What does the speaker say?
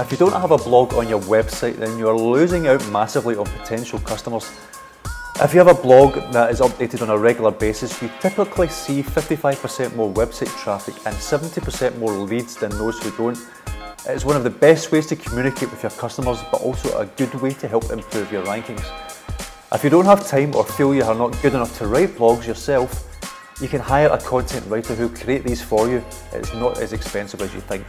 If you don't have a blog on your website, then you are losing out massively on potential customers. If you have a blog that is updated on a regular basis, you typically see 55% more website traffic and 70% more leads than those who don't. It's one of the best ways to communicate with your customers, but also a good way to help improve your rankings. If you don't have time or feel you are not good enough to write blogs yourself, you can hire a content writer who'll create these for you. It's not as expensive as you think.